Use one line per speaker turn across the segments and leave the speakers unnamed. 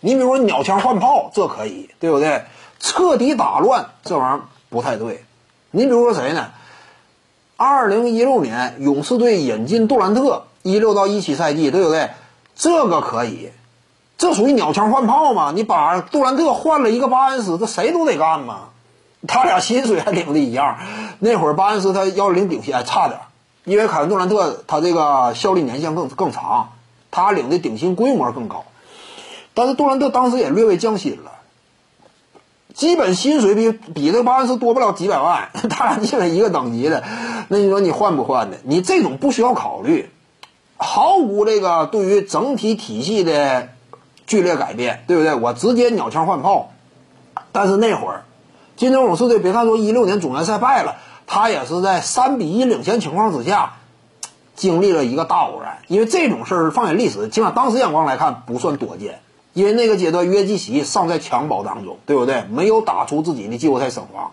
你比如说鸟枪换炮，这可以，对不对？彻底打乱这玩意儿不太对。你比如说谁呢？二零一六年勇士队引进杜兰特，一六到一七赛季，对不对？这个可以，这属于鸟枪换炮嘛？你把杜兰特换了一个巴恩斯，这谁都得干嘛？他俩薪水还领的一样。那会儿巴恩斯他要领顶薪，还，差点，因为凯文杜兰特他这个效力年限更更长，他领的顶薪规模更高。但是杜兰特当时也略微降薪了，基本薪水比比这个巴恩斯多不了几百万，他俩基本一个等级的。那你说你换不换的？你这种不需要考虑，毫无这个对于整体体系的剧烈改变，对不对？我直接鸟枪换炮。但是那会儿。金州勇士队，别看说一六年总决赛败了，他也是在三比一领先情况之下，经历了一个大偶然。因为这种事儿放眼历史，起码当时眼光来看不算多见。因为那个阶段约基奇尚在襁褓当中，对不对？没有打出自己的季后赛声望。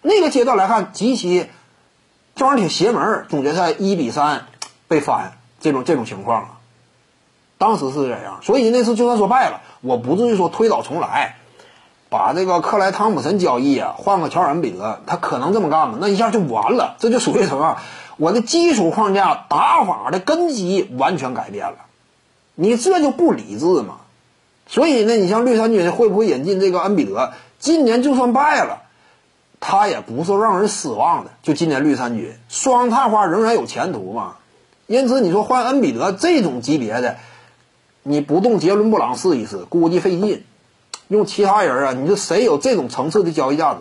那个阶段来看，极其这玩意儿挺邪门儿。总决赛一比三被翻，这种这种情况啊，当时是这样。所以那次就算说败了，我不至于说推倒重来。把这个克莱汤普森交易啊，换个乔尔恩比德，他可能这么干吗？那一下就完了，这就属于什么？我的基础框架、打法的根基完全改变了，你这就不理智嘛？所以呢，你像绿衫军会不会引进这个恩比德？今年就算败了，他也不是让人失望的。就今年绿衫军双探花仍然有前途嘛？因此你说换恩比德这种级别的，你不动杰伦布朗试一试，估计费劲。用其他人啊，你说谁有这种层次的交易价值？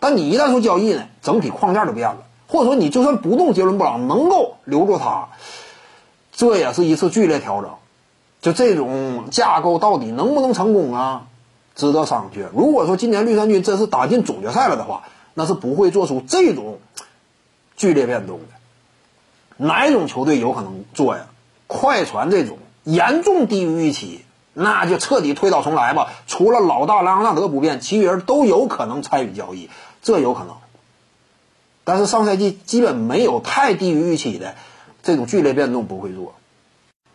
但你一旦说交易呢，整体框架就变了。或者说，你就算不动杰伦布朗，能够留住他，这也是一次剧烈调整。就这种架构到底能不能成功啊？值得商榷。如果说今年绿衫军真是打进总决赛了的话，那是不会做出这种剧烈变动的。哪种球队有可能做呀？快船这种严重低于预期。那就彻底推倒重来吧。除了老大莱昂纳德不变，其余人都有可能参与交易，这有可能。但是上赛季基本没有太低于预期的这种剧烈变动不会做。